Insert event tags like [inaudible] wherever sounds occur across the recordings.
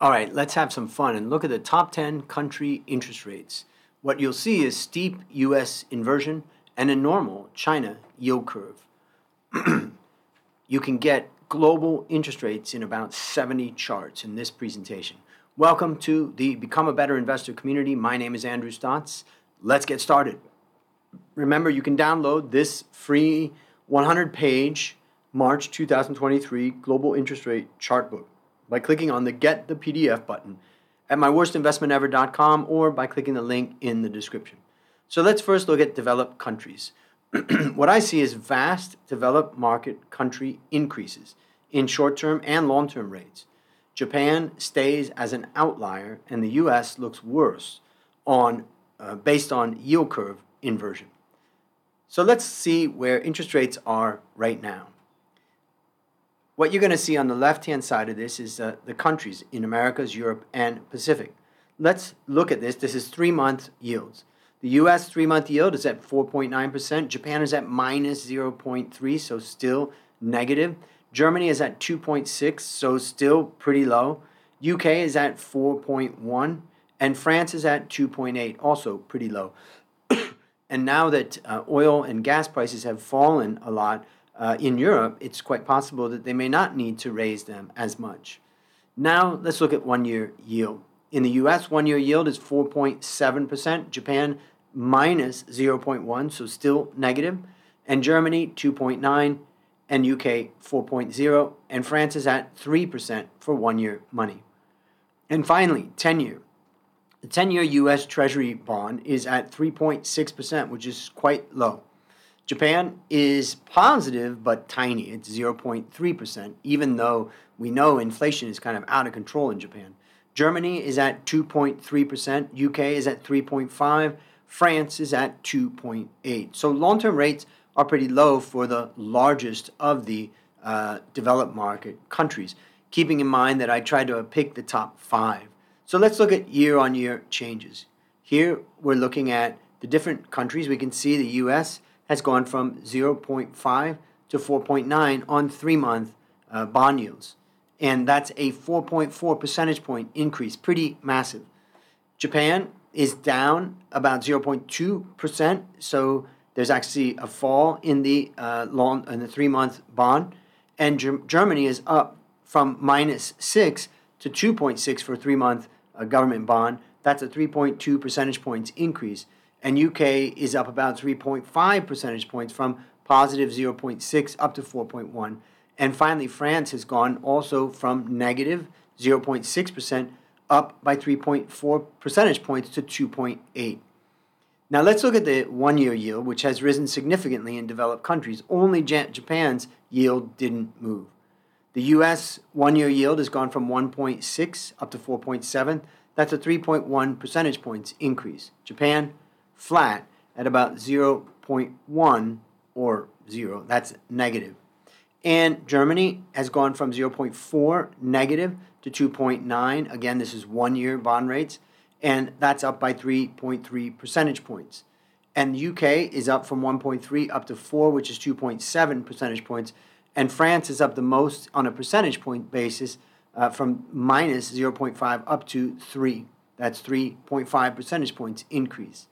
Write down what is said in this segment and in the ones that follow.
All right, let's have some fun and look at the top 10 country interest rates. What you'll see is steep US inversion and a normal China yield curve. [clears throat] you can get global interest rates in about 70 charts in this presentation. Welcome to the Become a Better Investor community. My name is Andrew Stotz. Let's get started. Remember, you can download this free 100 page March 2023 global interest rate chart book by clicking on the Get the PDF button at myworstinvestmentever.com or by clicking the link in the description. So let's first look at developed countries. [clears throat] what I see is vast developed market country increases in short term and long term rates. Japan stays as an outlier, and the US looks worse on, uh, based on yield curve inversion. So let's see where interest rates are right now. What you're going to see on the left hand side of this is uh, the countries in Americas, Europe, and Pacific. Let's look at this. This is three month yields. The US three month yield is at 4.9%. Japan is at minus 0.3, so still negative. Germany is at 2.6, so still pretty low. UK is at 4.1, and France is at 2.8, also pretty low. [coughs] and now that uh, oil and gas prices have fallen a lot, uh, in Europe, it's quite possible that they may not need to raise them as much. Now, let's look at one year yield. In the US, one year yield is 4.7%, Japan minus 0.1, so still negative, and Germany 2.9, and UK 4.0, and France is at 3% for one year money. And finally, 10 year. The 10 year US Treasury bond is at 3.6%, which is quite low. Japan is positive but tiny. It's 0.3%, even though we know inflation is kind of out of control in Japan. Germany is at 2.3%, UK is at 3.5, France is at 2.8. So long-term rates are pretty low for the largest of the uh, developed market countries, keeping in mind that I tried to pick the top 5. So let's look at year-on-year changes. Here we're looking at the different countries. We can see the US has gone from 0.5 to 4.9 on three month uh, bond yields. And that's a 4.4 percentage point increase, pretty massive. Japan is down about 0.2%, so there's actually a fall in the uh, long in the three month bond. And Ger- Germany is up from minus 6 to 2.6 for three month uh, government bond. That's a 3.2 percentage points increase and UK is up about 3.5 percentage points from positive 0.6 up to 4.1. And finally, France has gone also from negative 0.6% up by 3.4 percentage points to 2.8. Now let's look at the one year yield, which has risen significantly in developed countries. Only Japan's yield didn't move. The US one year yield has gone from 1.6 up to 4.7. That's a 3.1 percentage points increase. Japan, flat at about 0.1 or 0. That's negative. And Germany has gone from 0.4 negative to 2.9. Again, this is one year bond rates, and that's up by 3.3 percentage points. And the UK is up from 1.3 up to 4, which is 2.7 percentage points. And France is up the most on a percentage point basis uh, from minus 0.5 up to 3. That's 3.5 percentage points increase.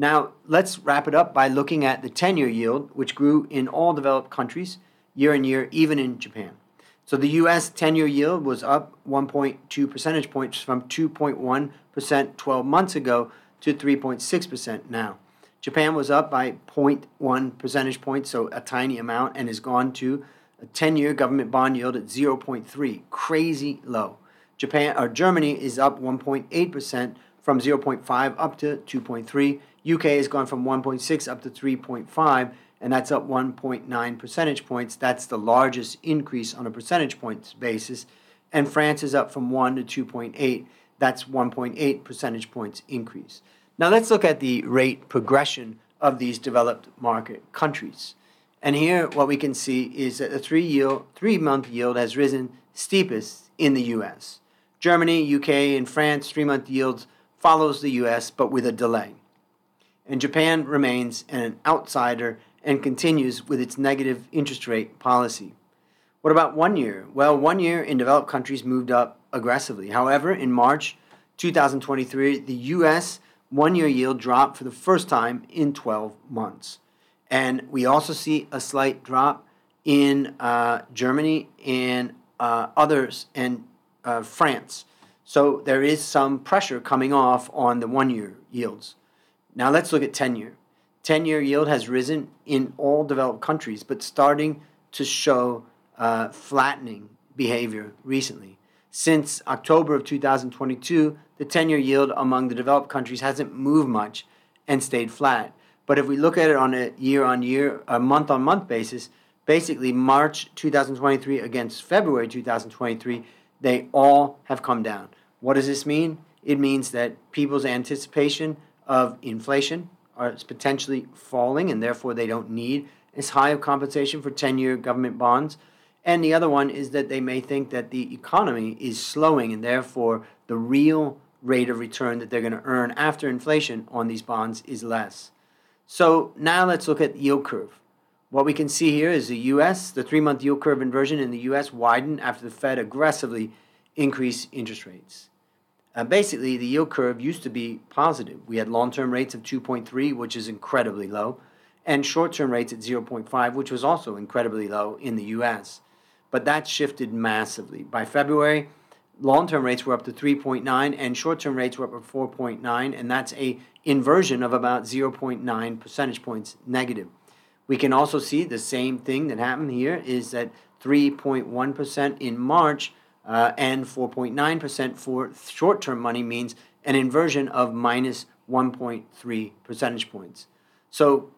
Now, let's wrap it up by looking at the 10 year yield, which grew in all developed countries year on year, even in Japan. So the US 10 year yield was up 1.2 percentage points from 2.1% 12 months ago to 3.6% now. Japan was up by 0.1 percentage points, so a tiny amount, and has gone to a 10 year government bond yield at 0.3, crazy low. Japan or Germany is up 1.8% from 0.5 up to 2.3. UK has gone from 1.6 up to 3.5, and that's up 1.9 percentage points. That's the largest increase on a percentage points basis. And France is up from 1 to 2.8. That's 1.8 percentage points increase. Now let's look at the rate progression of these developed market countries. And here, what we can see is that the three yield, three month yield has risen steepest in the U.S. Germany, UK, and France three month yields follows the US but with a delay. And Japan remains an outsider and continues with its negative interest rate policy. What about one year? Well, one year in developed countries moved up aggressively. However, in March 2023, the U.S. one year yield dropped for the first time in 12 months. And we also see a slight drop in uh, Germany and uh, others and uh, France. So there is some pressure coming off on the one year yields. Now let's look at 10 year. 10 year yield has risen in all developed countries, but starting to show uh, flattening behavior recently. Since October of 2022, the 10 year yield among the developed countries hasn't moved much and stayed flat. But if we look at it on a year on year, a month on month basis, basically March 2023 against February 2023, they all have come down. What does this mean? It means that people's anticipation of inflation is potentially falling and therefore they don't need as high of compensation for 10 year government bonds. And the other one is that they may think that the economy is slowing and therefore the real rate of return that they're going to earn after inflation on these bonds is less. So now let's look at the yield curve. What we can see here is the US, the three month yield curve inversion in the US widened after the Fed aggressively increased interest rates. Uh, basically, the yield curve used to be positive. We had long term rates of 2.3, which is incredibly low, and short term rates at 0.5, which was also incredibly low in the US. But that shifted massively. By February, long term rates were up to 3.9 and short term rates were up to 4.9, and that's a inversion of about 0.9 percentage points negative. We can also see the same thing that happened here is that 3.1% in March uh, and 4.9% for short term money means an inversion of minus 1.3 percentage points. So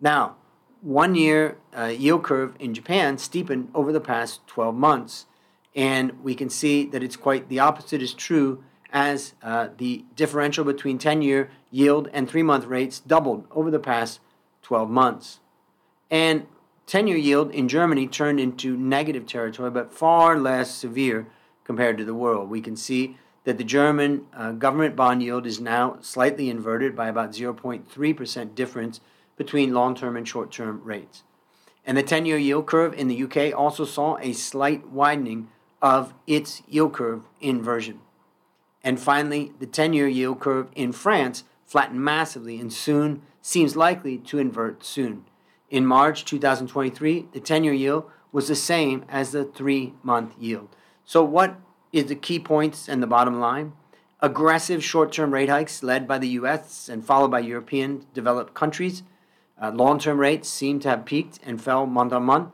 now, one year uh, yield curve in Japan steepened over the past 12 months. And we can see that it's quite the opposite is true as uh, the differential between 10 year yield and three month rates doubled over the past 12 months. And 10 year yield in Germany turned into negative territory, but far less severe compared to the world. We can see that the German uh, government bond yield is now slightly inverted by about 0.3% difference between long term and short term rates. And the 10 year yield curve in the UK also saw a slight widening of its yield curve inversion. And finally, the 10 year yield curve in France flattened massively and soon seems likely to invert soon. In March 2023, the 10 year yield was the same as the three month yield. So, what is the key points and the bottom line? Aggressive short term rate hikes led by the US and followed by European developed countries. Uh, Long term rates seem to have peaked and fell month on month.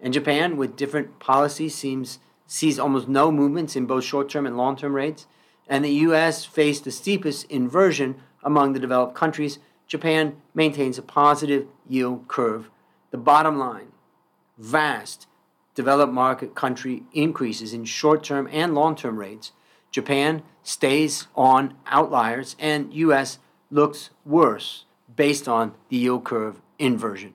And Japan, with different policies, seems sees almost no movements in both short term and long term rates. And the US faced the steepest inversion among the developed countries, Japan maintains a positive yield curve. The bottom line vast developed market country increases in short term and long term rates. Japan stays on outliers, and US looks worse based on the yield curve inversion.